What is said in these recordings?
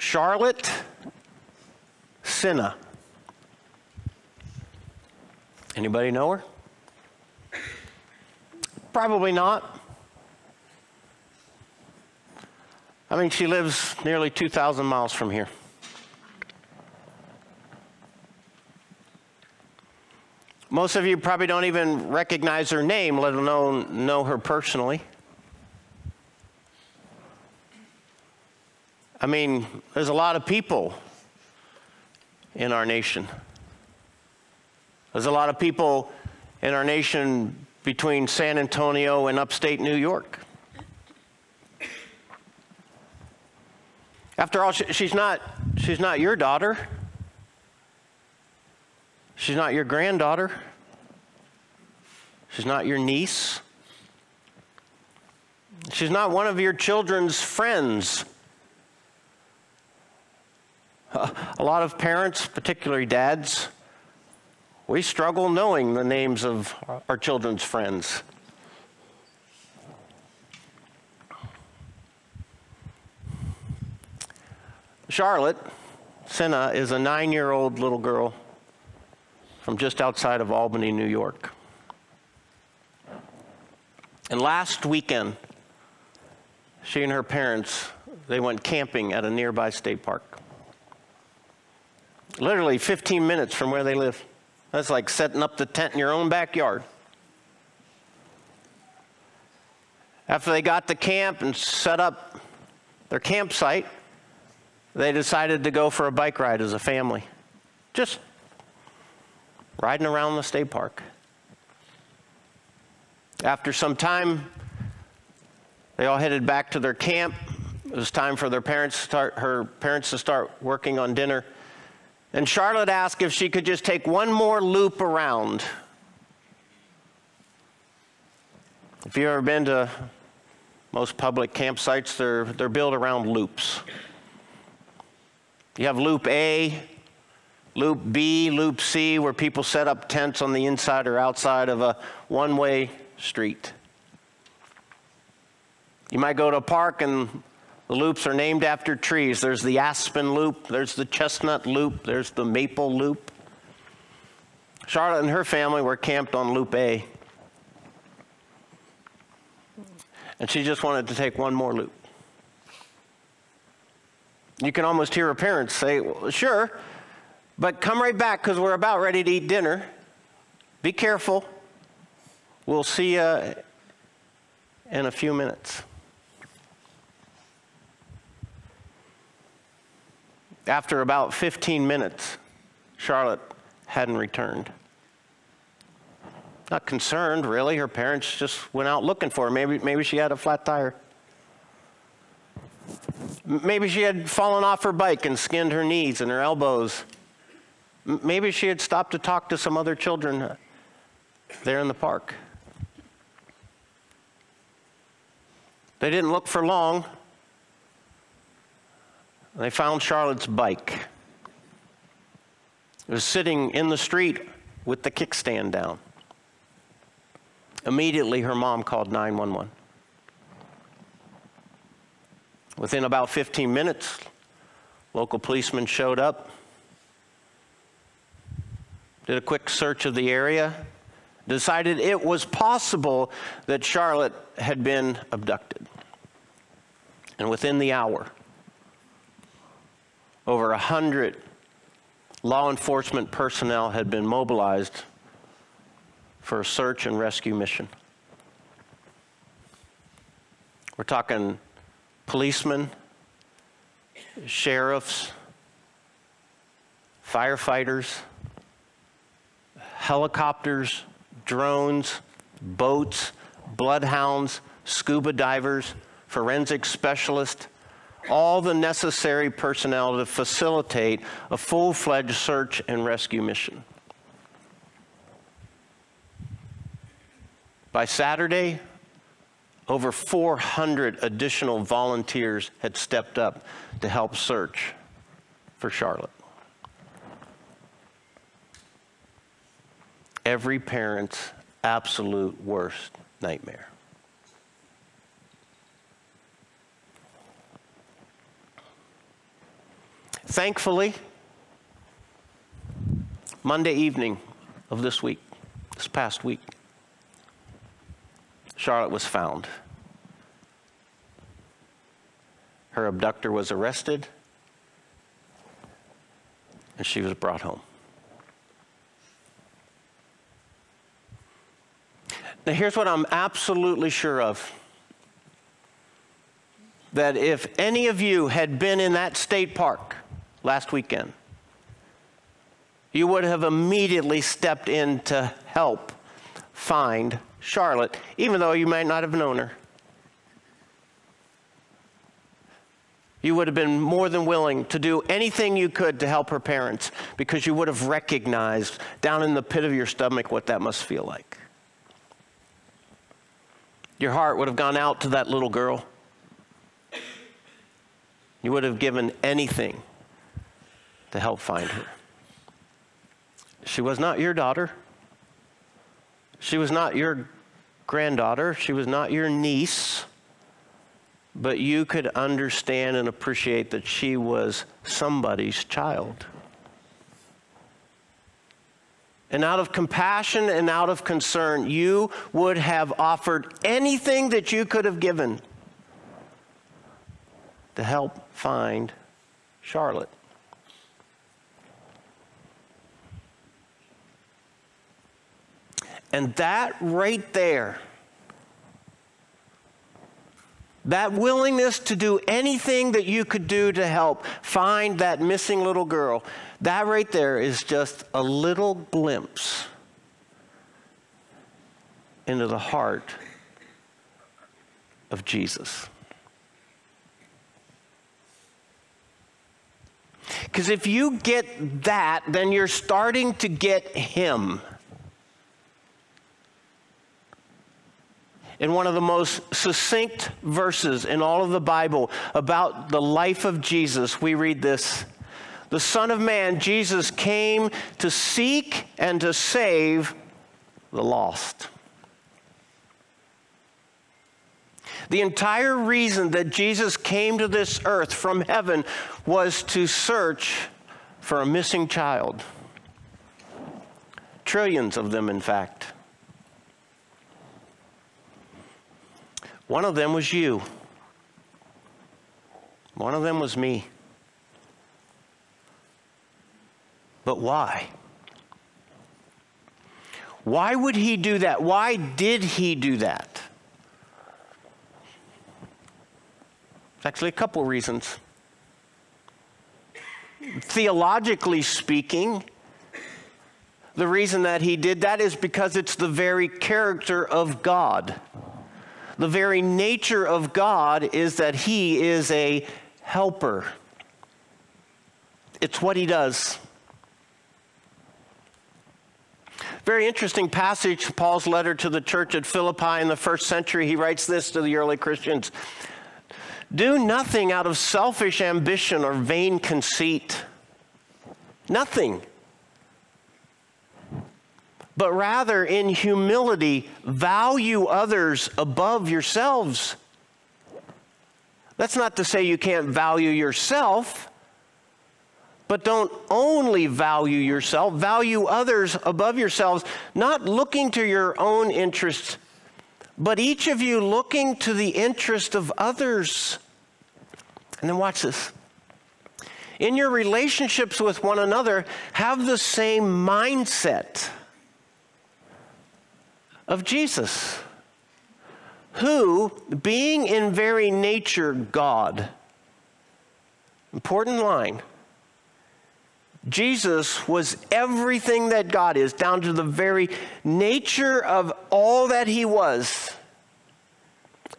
Charlotte Sena. Anybody know her? Probably not. I mean, she lives nearly 2,000 miles from here. Most of you probably don't even recognize her name, let alone know her personally. Mean, there's a lot of people in our nation. There's a lot of people in our nation between San Antonio and upstate New York. After all, she's not, she's not your daughter. She's not your granddaughter. She's not your niece. She's not one of your children's friends. A lot of parents, particularly dads, we struggle knowing the names of our children's friends. Charlotte Sena is a nine year old little girl from just outside of Albany, New York. And last weekend, she and her parents, they went camping at a nearby state park. Literally 15 minutes from where they live. That's like setting up the tent in your own backyard. After they got to camp and set up their campsite, they decided to go for a bike ride as a family. Just riding around the state park. After some time, they all headed back to their camp. It was time for their parents start, her parents to start working on dinner. And Charlotte asked if she could just take one more loop around. If you've ever been to most public campsites, they're, they're built around loops. You have loop A, loop B, loop C, where people set up tents on the inside or outside of a one way street. You might go to a park and the loops are named after trees. There's the aspen loop, there's the chestnut loop, there's the maple loop. Charlotte and her family were camped on Loop A. And she just wanted to take one more loop. You can almost hear her parents say, well, Sure, but come right back because we're about ready to eat dinner. Be careful. We'll see you in a few minutes. After about 15 minutes, Charlotte hadn't returned. Not concerned, really. Her parents just went out looking for her. Maybe, maybe she had a flat tire. Maybe she had fallen off her bike and skinned her knees and her elbows. Maybe she had stopped to talk to some other children uh, there in the park. They didn't look for long. They found Charlotte's bike. It was sitting in the street with the kickstand down. Immediately, her mom called 911. Within about 15 minutes, local policemen showed up, did a quick search of the area, decided it was possible that Charlotte had been abducted. And within the hour, over a hundred law enforcement personnel had been mobilized for a search and rescue mission. We're talking policemen, sheriffs, firefighters, helicopters, drones, boats, bloodhounds, scuba divers, forensic specialists, all the necessary personnel to facilitate a full fledged search and rescue mission. By Saturday, over 400 additional volunteers had stepped up to help search for Charlotte. Every parent's absolute worst nightmare. Thankfully, Monday evening of this week, this past week, Charlotte was found. Her abductor was arrested, and she was brought home. Now, here's what I'm absolutely sure of that if any of you had been in that state park last weekend, you would have immediately stepped in to help find Charlotte, even though you might not have known her. You would have been more than willing to do anything you could to help her parents because you would have recognized down in the pit of your stomach what that must feel like. Your heart would have gone out to that little girl. You would have given anything to help find her. She was not your daughter. She was not your granddaughter. She was not your niece. But you could understand and appreciate that she was somebody's child. And out of compassion and out of concern, you would have offered anything that you could have given to help find Charlotte. And that right there, that willingness to do anything that you could do to help find that missing little girl, that right there is just a little glimpse into the heart of Jesus. Because if you get that, then you're starting to get Him. In one of the most succinct verses in all of the Bible about the life of Jesus, we read this The Son of Man, Jesus, came to seek and to save the lost. The entire reason that Jesus came to this earth from heaven was to search for a missing child. Trillions of them, in fact. One of them was you. One of them was me. But why? Why would he do that? Why did he do that? It's actually a couple reasons. Theologically speaking, the reason that he did that is because it's the very character of God. The very nature of God is that He is a helper. It's what He does. Very interesting passage, Paul's letter to the church at Philippi in the first century. He writes this to the early Christians Do nothing out of selfish ambition or vain conceit. Nothing but rather in humility value others above yourselves. That's not to say you can't value yourself, but don't only value yourself, value others above yourselves, not looking to your own interests, but each of you looking to the interest of others. And then watch this. In your relationships with one another, have the same mindset of Jesus, who, being in very nature God, important line, Jesus was everything that God is, down to the very nature of all that he was.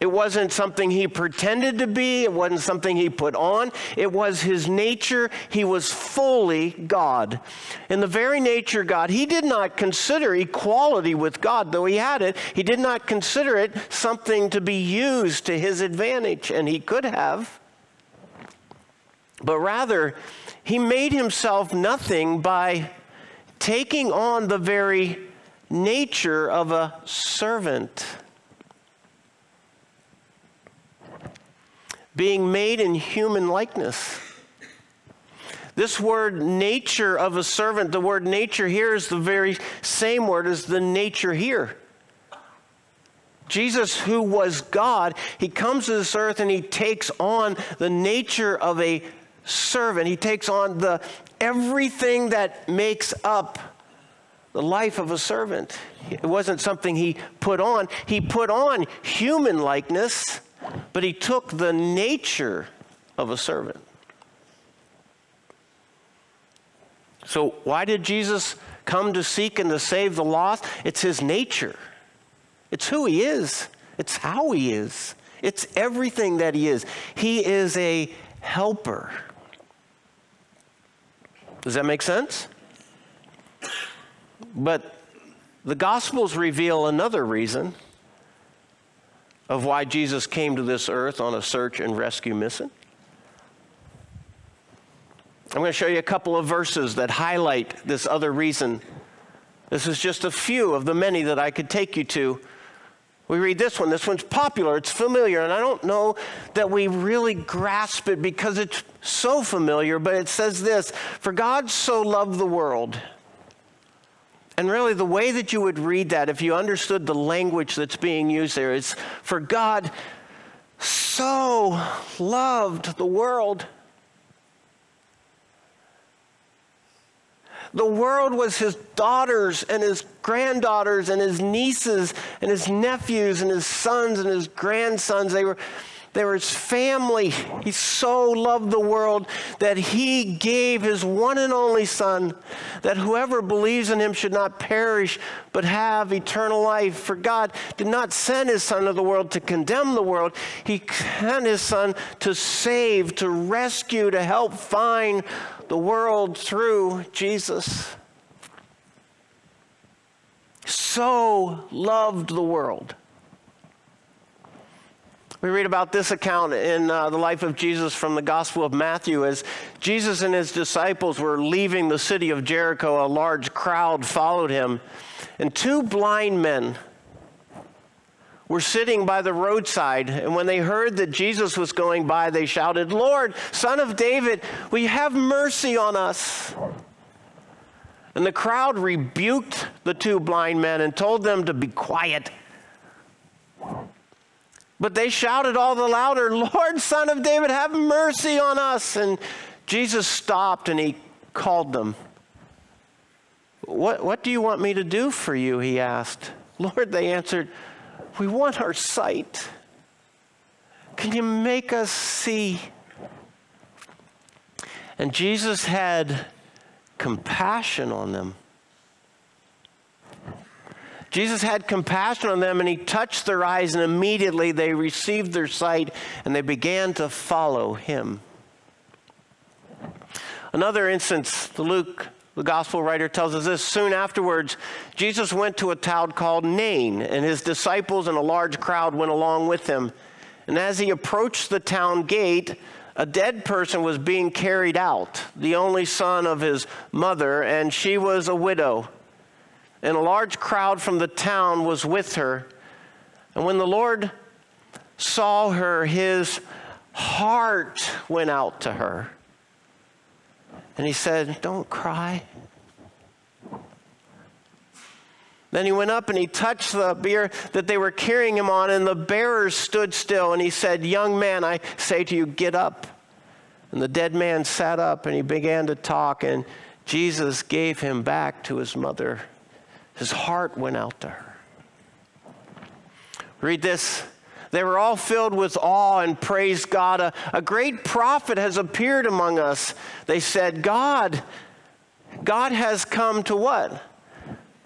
It wasn't something he pretended to be, it wasn't something he put on. It was his nature. He was fully God. In the very nature God, he did not consider equality with God, though he had it, he did not consider it something to be used to his advantage, and he could have. But rather, he made himself nothing by taking on the very nature of a servant. Being made in human likeness. This word nature of a servant, the word nature here is the very same word as the nature here. Jesus, who was God, he comes to this earth and he takes on the nature of a servant. He takes on the everything that makes up the life of a servant. It wasn't something he put on. He put on human likeness, but he took the nature of a servant. So, why did Jesus come to seek and to save the lost? It's his nature, it's who he is, it's how he is, it's everything that he is. He is a helper. Does that make sense? But the Gospels reveal another reason of why Jesus came to this earth on a search and rescue mission. I'm going to show you a couple of verses that highlight this other reason. This is just a few of the many that I could take you to. We read this one. This one's popular, it's familiar, and I don't know that we really grasp it because it's so familiar, but it says this For God so loved the world. And really, the way that you would read that, if you understood the language that's being used there, is for God so loved the world The world was his daughters and his granddaughters and his nieces and his nephews and his sons and his grandsons. They were, they were his family. He so loved the world that he gave his one and only Son, that whoever believes in him should not perish, but have eternal life. For God did not send his Son to the world to condemn the world, he sent his Son to save, to rescue, to help find the world through Jesus. So loved the world. We read about this account in uh, the life of Jesus from the Gospel of Matthew. As Jesus and his disciples were leaving the city of Jericho, a large crowd followed him, and two blind men were sitting by the roadside, and when they heard that Jesus was going by, they shouted, Lord, Son of David, you have mercy on us? And the crowd rebuked the two blind men and told them to be quiet. But they shouted all the louder, Lord, Son of David, have mercy on us. And Jesus stopped and he called them. What, what do you want me to do for you? He asked. Lord, they answered, we want our sight. Can you make us see? And Jesus had compassion on them. Jesus had compassion on them and he touched their eyes, and immediately they received their sight and they began to follow him. Another instance, the Luke the gospel writer tells us this soon afterwards, Jesus went to a town called Nain, and his disciples and a large crowd went along with him. And as he approached the town gate, a dead person was being carried out, the only son of his mother, and she was a widow. And a large crowd from the town was with her. And when the Lord saw her, his heart went out to her and he said, Don't cry. Then he went up and he touched the bier that they were carrying him on, and the bearers stood still. And he said, Young man, I say to you, get up. And the dead man sat up and he began to talk, and Jesus gave him back to his mother. His heart went out to her. Read this they were all filled with awe and praised God. A, a great prophet has appeared among us. They said, God, God has come to what?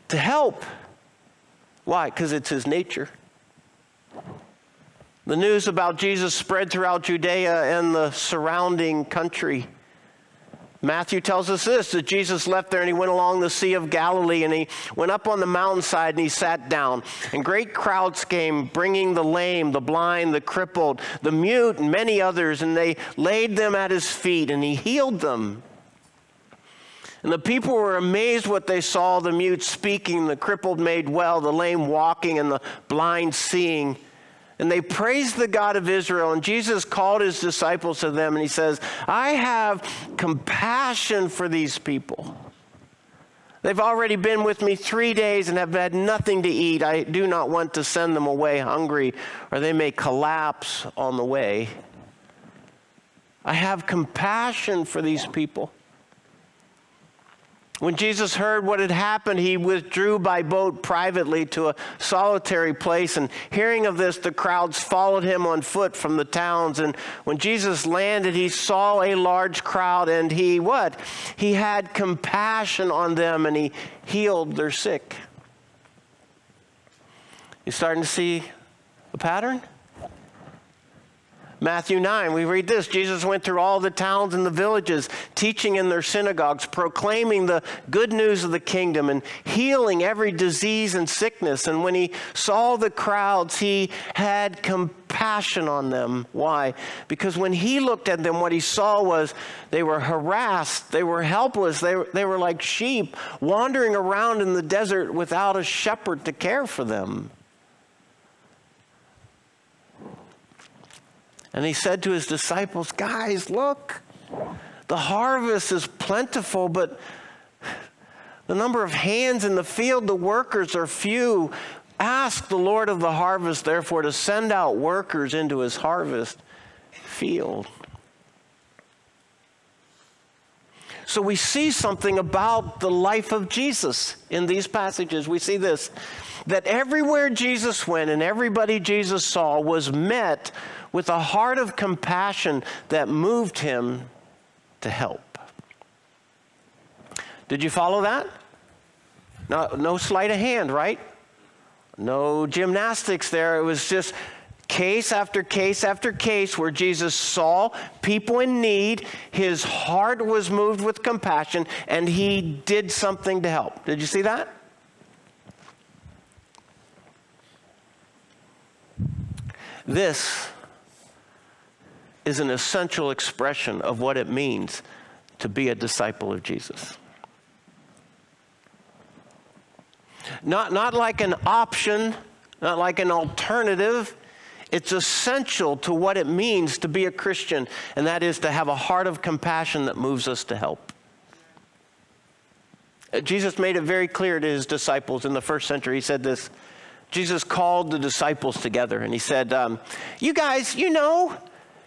To help. Why? Because it's his nature. The news about Jesus spread throughout Judea and the surrounding country. Matthew tells us this that Jesus left there and he went along the Sea of Galilee and he went up on the mountainside and he sat down. And great crowds came, bringing the lame, the blind, the crippled, the mute, and many others, and they laid them at his feet and he healed them. And the people were amazed what they saw the mute speaking, the crippled made well, the lame walking, and the blind seeing. And they praised the God of Israel. And Jesus called his disciples to them and he says, I have compassion for these people. They've already been with me three days and have had nothing to eat. I do not want to send them away hungry, or they may collapse on the way. I have compassion for these people. When Jesus heard what had happened, he withdrew by boat privately to a solitary place. And hearing of this, the crowds followed him on foot from the towns. And when Jesus landed, he saw a large crowd and he what? He had compassion on them and he healed their sick. You starting to see a pattern? Matthew 9, we read this Jesus went through all the towns and the villages, teaching in their synagogues, proclaiming the good news of the kingdom, and healing every disease and sickness. And when he saw the crowds, he had compassion on them. Why? Because when he looked at them, what he saw was they were harassed, they were helpless, they were, they were like sheep wandering around in the desert without a shepherd to care for them. And he said to his disciples, Guys, look, the harvest is plentiful, but the number of hands in the field, the workers are few. Ask the Lord of the harvest, therefore, to send out workers into his harvest field. So we see something about the life of Jesus in these passages. We see this that everywhere Jesus went and everybody Jesus saw was met with a heart of compassion that moved him to help. Did you follow that? No, no sleight of hand, right? No gymnastics there. It was just case after case after case where Jesus saw people in need. His heart was moved with compassion and he did something to help. Did you see that? This is an essential expression of what it means to be a disciple of Jesus. Not, not like an option, not like an alternative. It's essential to what it means to be a Christian, and that is to have a heart of compassion that moves us to help. Uh, Jesus made it very clear to his disciples in the first century. He said this Jesus called the disciples together and he said, um, You guys, you know,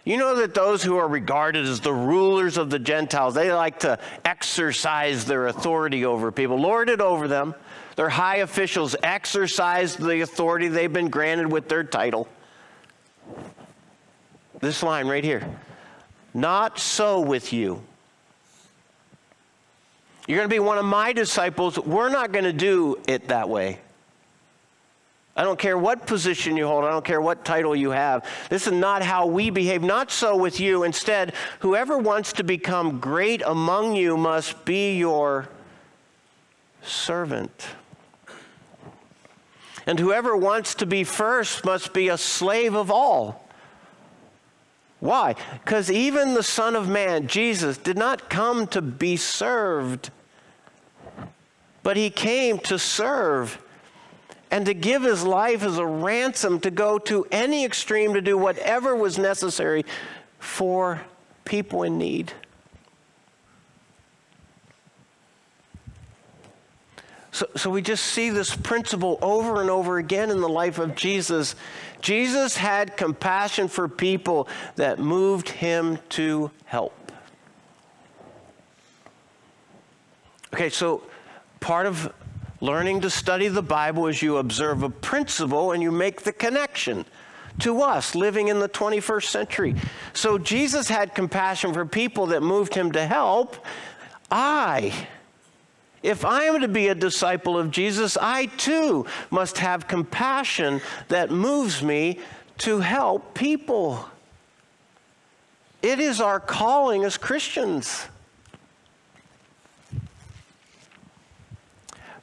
you know that those who are regarded as the rulers of the Gentiles, they like to exercise their authority over people, lord it over them. Their high officials exercise the authority they've been granted with their title. This line right here. Not so with you. You're going to be one of my disciples. We're not going to do it that way. I don't care what position you hold. I don't care what title you have. This is not how we behave. Not so with you. Instead, whoever wants to become great among you must be your servant. And whoever wants to be first must be a slave of all. Why? Because even the Son of Man, Jesus, did not come to be served, but he came to serve and to give his life as a ransom to go to any extreme to do whatever was necessary for people in need. So, so we just see this principle over and over again in the life of Jesus. Jesus had compassion for people that moved him to help. Okay, so part of Learning to study the Bible as you observe a principle and you make the connection to us living in the 21st century. So Jesus had compassion for people that moved him to help. I, if I am to be a disciple of Jesus, I too must have compassion that moves me to help people. It is our calling as Christians.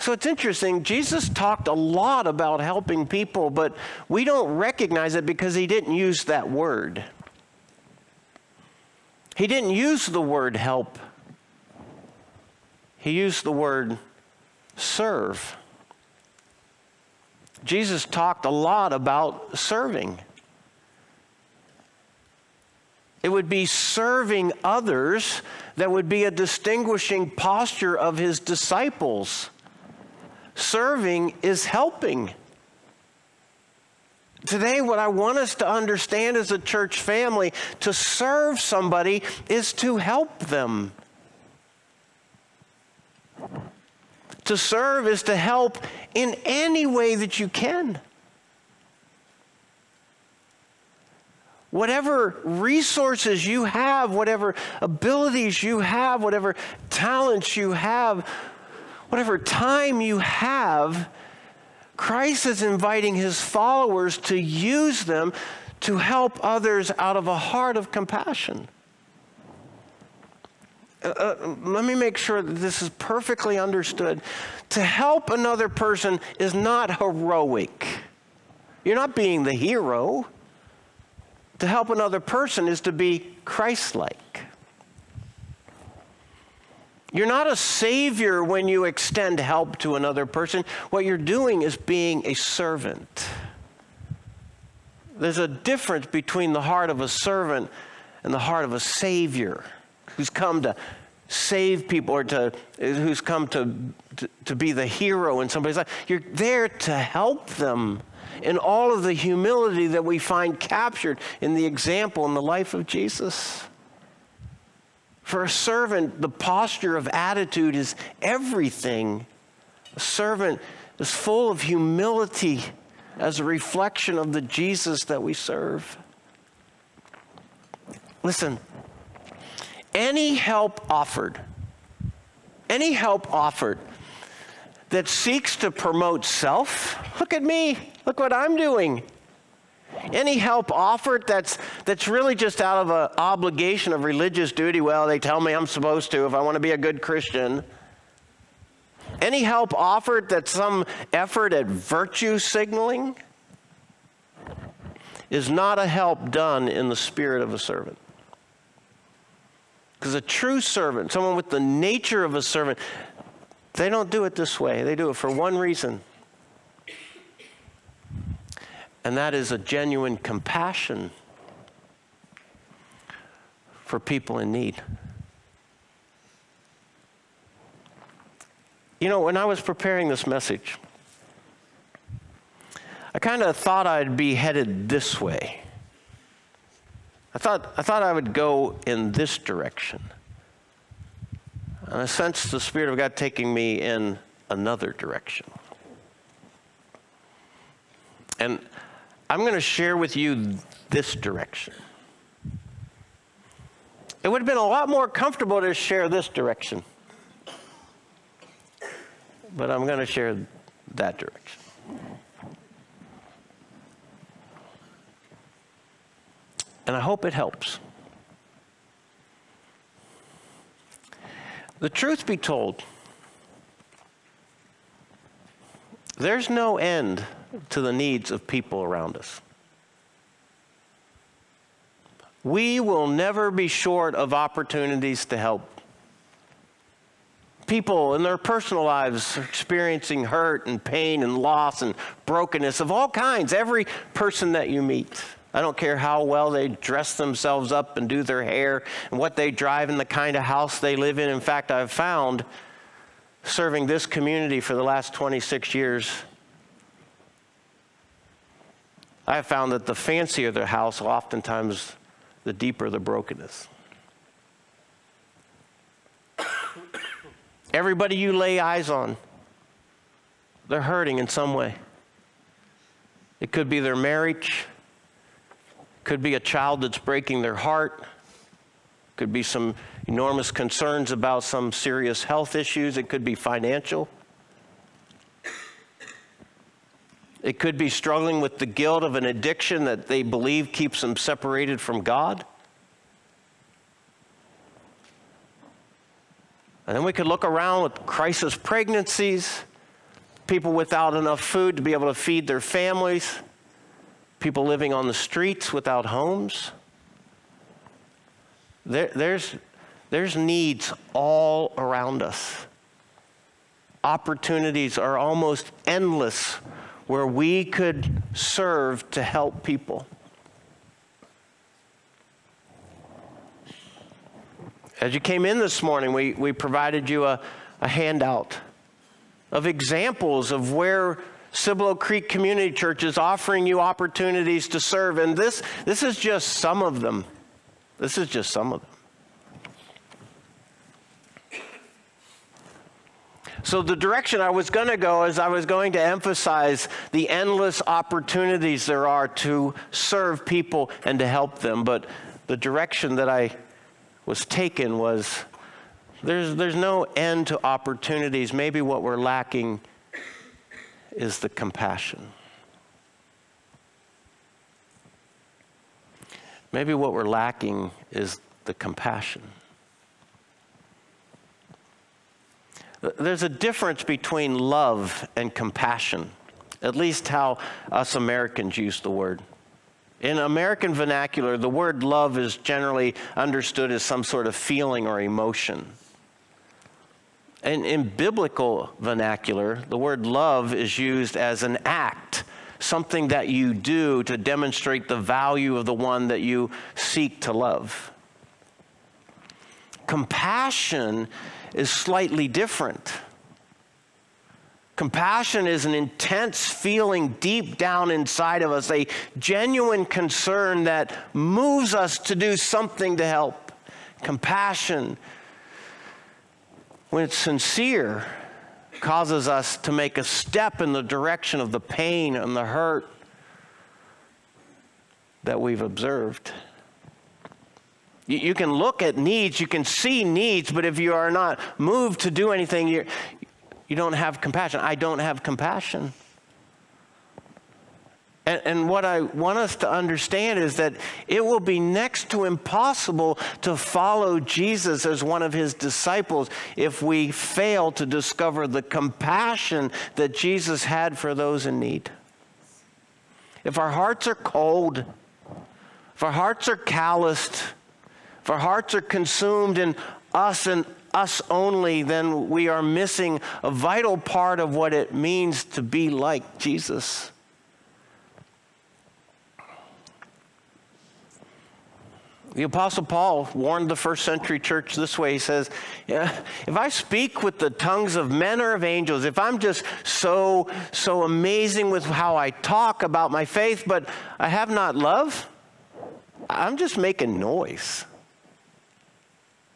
So it's interesting. Jesus talked a lot about helping people, but we don't recognize it because he didn't use that word. He didn't use the word help, he used the word serve. Jesus talked a lot about serving. It would be serving others that would be a distinguishing posture of his disciples. Serving is helping. Today, what I want us to understand as a church family to serve somebody is to help them. To serve is to help in any way that you can. Whatever resources you have, whatever abilities you have, whatever talents you have, whatever time you have, Christ is inviting his followers to use them to help others out of a heart of compassion. Uh, uh, let me make sure that this is perfectly understood. To help another person is not heroic. You're not being the hero. To help another person is to be Christ like. You're not a savior when you extend help to another person. What you're doing is being a servant. There's a difference between the heart of a servant and the heart of a savior who's come to save people or to who's come to, to, to be the hero in somebody's life. You're there to help them in all of the humility that we find captured in the example in the life of Jesus. For a servant, the posture of attitude is everything. A servant is full of humility as a reflection of the Jesus that we serve. Listen, any help offered, any help offered that seeks to promote self, look at me, look what I'm doing. Any help offered that's, that's really just out of an obligation of religious duty, well, they tell me I'm supposed to if I want to be a good Christian. Any help offered that's some effort at virtue signaling is not a help done in the spirit of a servant. Because a true servant, someone with the nature of a servant, they don't do it this way. They do it for one reason and that is a genuine compassion for people in need. You know, when I was preparing this message, I kind of thought I'd be headed this way. I thought, I thought I would go in this direction. And I sensed the Spirit of God taking me in another direction. And I'm going to share with you this direction. It would have been a lot more comfortable to share this direction. But I'm going to share that direction. And I hope it helps. The truth be told, there's no end to the needs of people around us. We will never be short of opportunities to help. People in their personal lives are experiencing hurt and pain and loss and brokenness of all kinds. Every person that you meet. I don't care how well they dress themselves up and do their hair and what they drive and the kind of house they live in. In fact, I've found serving this community for the last 26 years I have found that the fancier the house, oftentimes the deeper the brokenness. Everybody you lay eyes on, they're hurting in some way. It could be their marriage, could be a child that's breaking their heart, could be some enormous concerns about some serious health issues, it could be financial. It could be struggling with the guilt of an addiction that they believe keeps them separated from God. And then we could look around with crisis pregnancies, people without enough food to be able to feed their families, people living on the streets without homes. There, there's, there's needs all around us. Opportunities are almost endless where we could serve to help people. As you came in this morning, we, we provided you a, a handout of examples of where Cibolo Creek Community Church is offering you opportunities to serve. And this, this is just some of them. This is just some of them. So, the direction I was going to go is I was going to emphasize the endless opportunities there are to serve people and to help them. But the direction that I was taken was there's, there's no end to opportunities. Maybe what we're lacking is the compassion. Maybe what we're lacking is the compassion. There's a difference between love and compassion, at least how us Americans use the word. In American vernacular, the word love is generally understood as some sort of feeling or emotion. And in biblical vernacular, the word love is used as an act, something that you do to demonstrate the value of the one that you seek to love. Compassion is slightly different. Compassion is an intense feeling deep down inside of us, a genuine concern that moves us to do something to help. Compassion, when it's sincere, causes us to make a step in the direction of the pain and the hurt that we've observed. You, can look at needs, you can see needs, but if you are not moved to do anything, you you don't have compassion. I don't have compassion. And, and, what I want us to understand is that it will be next to impossible to follow Jesus as one of his disciples if we fail to discover the compassion that Jesus had for those in need. If our hearts are cold, if our hearts are calloused, if our hearts are consumed in us and us only, then we are missing a vital part of what it means to be like Jesus. The Apostle Paul warned the first century church this way. He says, yeah, If I speak with the tongues of men or of angels, if I'm just so, so amazing with how I talk about my faith, but I have not love, I'm just making noise.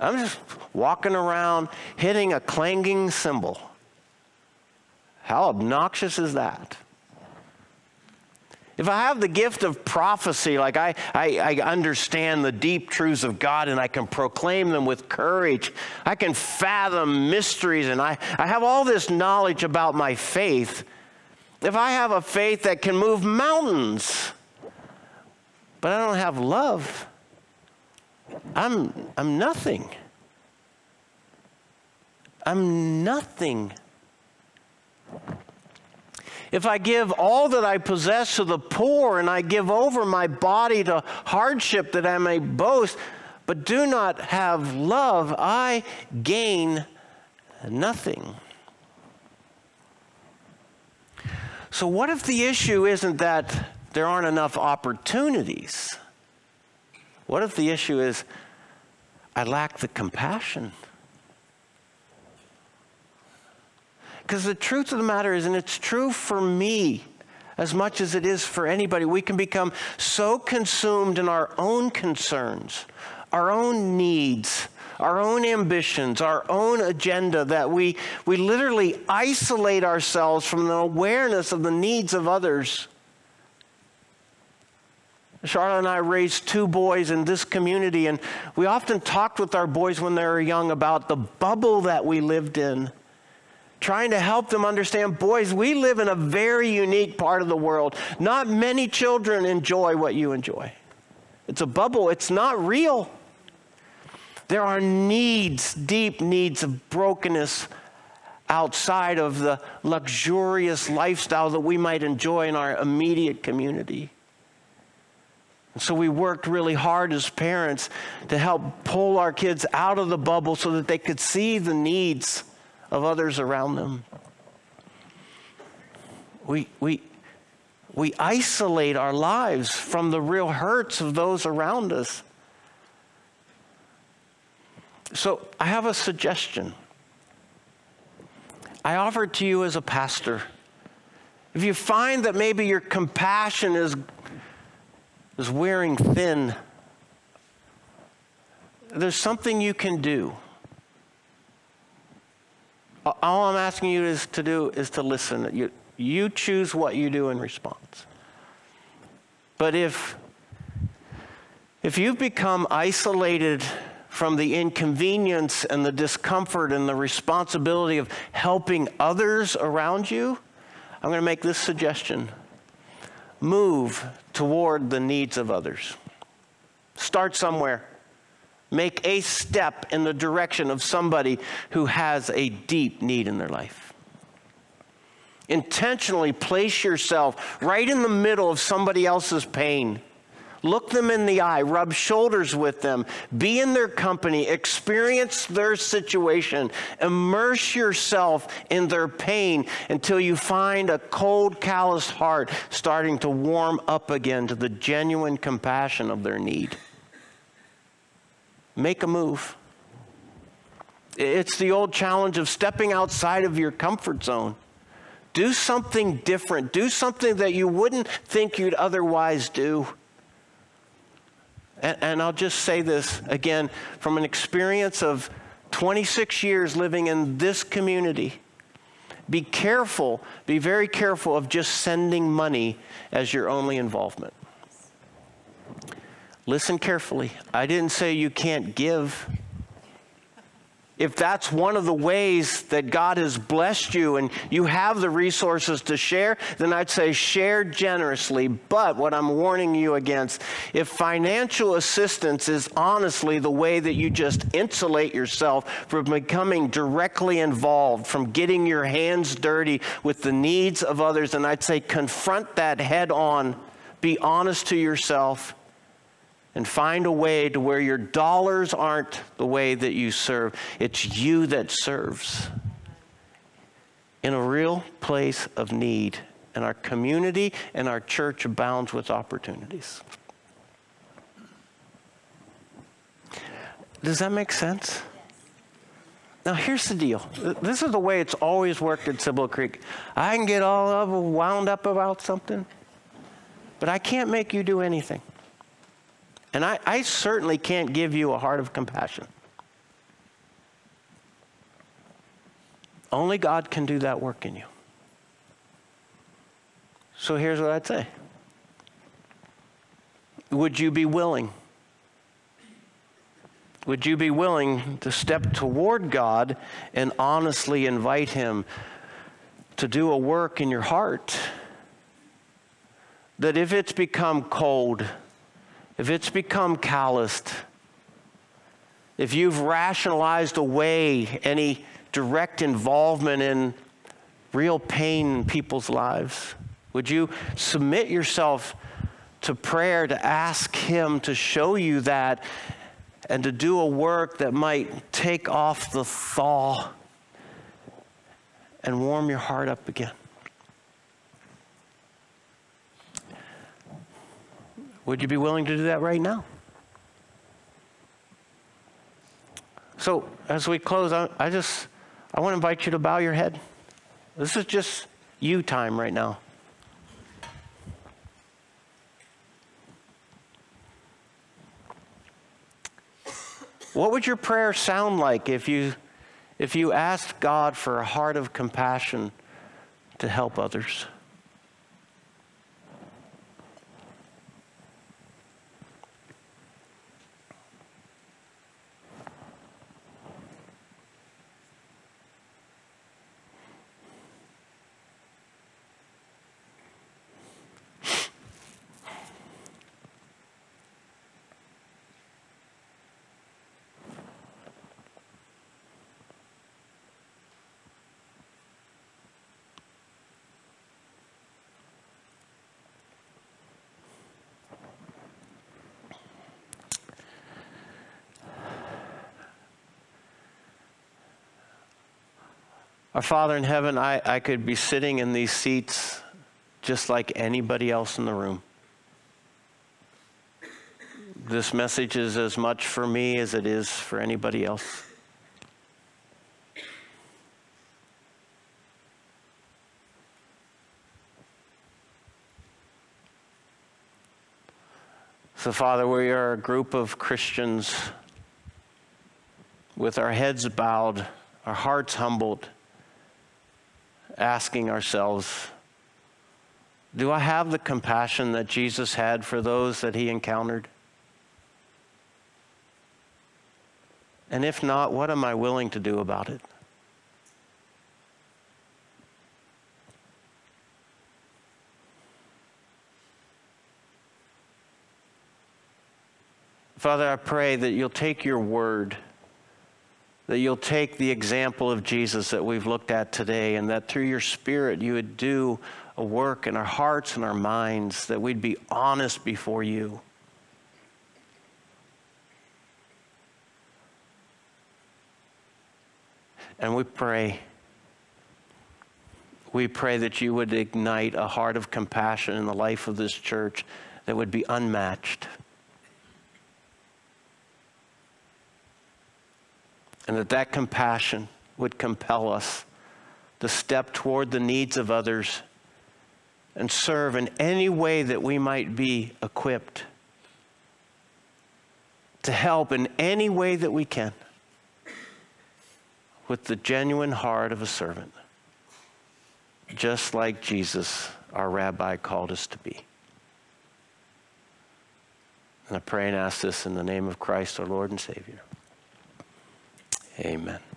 I'm just walking around hitting a clanging cymbal. How obnoxious is that? If I have the gift of prophecy, like I, I, I, understand the deep truths of God and I can proclaim them with courage, I can fathom mysteries and I, I have all this knowledge about my faith. If I have a faith that can move mountains, but I don't have love, I'm, I'm nothing. I'm nothing. If I give all that I possess to the poor and I give over my body to hardship that I may boast, but do not have love, I gain nothing. So, what if the issue isn't that there aren't enough opportunities? What if the issue is I lack the compassion? Because the truth of the matter is, and it's true for me as much as it is for anybody, we can become so consumed in our own concerns, our own needs, our own ambitions, our own agenda that we, we literally isolate ourselves from the awareness of the needs of others. Charlotte and I raised two boys in this community, and we often talked with our boys when they were young about the bubble that we lived in. Trying to help them understand, boys, we live in a very unique part of the world. Not many children enjoy what you enjoy. It's a bubble, it's not real. There are needs, deep needs of brokenness outside of the luxurious lifestyle that we might enjoy in our immediate community. So we worked really hard as parents to help pull our kids out of the bubble so that they could see the needs of others around them. We, we, we isolate our lives from the real hurts of those around us. So I have a suggestion. I offer it to you as a pastor. If you find that maybe your compassion is, is wearing thin, there's something you can do. All I'm asking you is to do is to listen. You, you choose what you do in response. But if, if you've become isolated from the inconvenience and the discomfort and the responsibility of helping others around you, I'm going to make this suggestion move toward the needs of others. Start somewhere. Make a step in the direction of somebody who has a deep need in their life. Intentionally place yourself right in the middle of somebody else's pain. Look them in the eye, rub shoulders with them, be in their company, experience their situation, immerse yourself in their pain until you find a cold, calloused heart starting to warm up again to the genuine compassion of their need make a move. It's the old challenge of stepping outside of your comfort zone. Do something different. Do something that you wouldn't think you'd otherwise do. And, and, I'll just say this again from an experience of 26 years living in this community. Be careful, be very careful of just sending money as your only involvement. Listen carefully. I didn't say you can't give. If that's one of the ways that God has blessed you and you have the resources to share, then I'd say share generously. But what I'm warning you against, if financial assistance is honestly the way that you just insulate yourself from becoming directly involved, from getting your hands dirty with the needs of others, then I'd say confront that head on. Be honest to yourself and find a way to where your dollars aren't the way that you serve. It's you that serves in a real place of need. And our community and our church abounds with opportunities. Does that make sense? Now, here's the deal. This is the way it's always worked at Cibolo Creek. I can get all wound up about something, but I can't make you do anything. And I, I certainly can't give you a heart of compassion. Only God can do that work in you. So here's what I'd say Would you be willing? Would you be willing to step toward God and honestly invite Him to do a work in your heart? That if it's become cold, if it's become calloused, if you've rationalized away any direct involvement in real pain in people's lives, would you submit yourself to prayer to ask Him to show you that and to do a work that might take off the thaw and warm your heart up again? Would you be willing to do that right now? So, as we close, I, I just I want to invite you to bow your head. This is just you time right now. What would your prayer sound like if you if you asked God for a heart of compassion to help others? Our Father in heaven, I, I could be sitting in these seats just like anybody else in the room. This message is as much for me as it is for anybody else. So, Father, we are a group of Christians with our heads bowed, our hearts humbled, asking ourselves, do I have the compassion that Jesus had for those that he encountered? And if not, what am I willing to do about it? Father, I pray that you'll take your word, that you'll take the example of Jesus that we've looked at today, and that through your Spirit you would do a work in our hearts and our minds, that we'd be honest before you. And we pray, we pray that you would ignite a heart of compassion in the life of this church that would be unmatched. And that that compassion would compel us to step toward the needs of others and serve in any way that we might be equipped to help in any way that we can with the genuine heart of a servant, just like Jesus, our rabbi, called us to be. And I pray and ask this in the name of Christ, our Lord and Savior. Amen.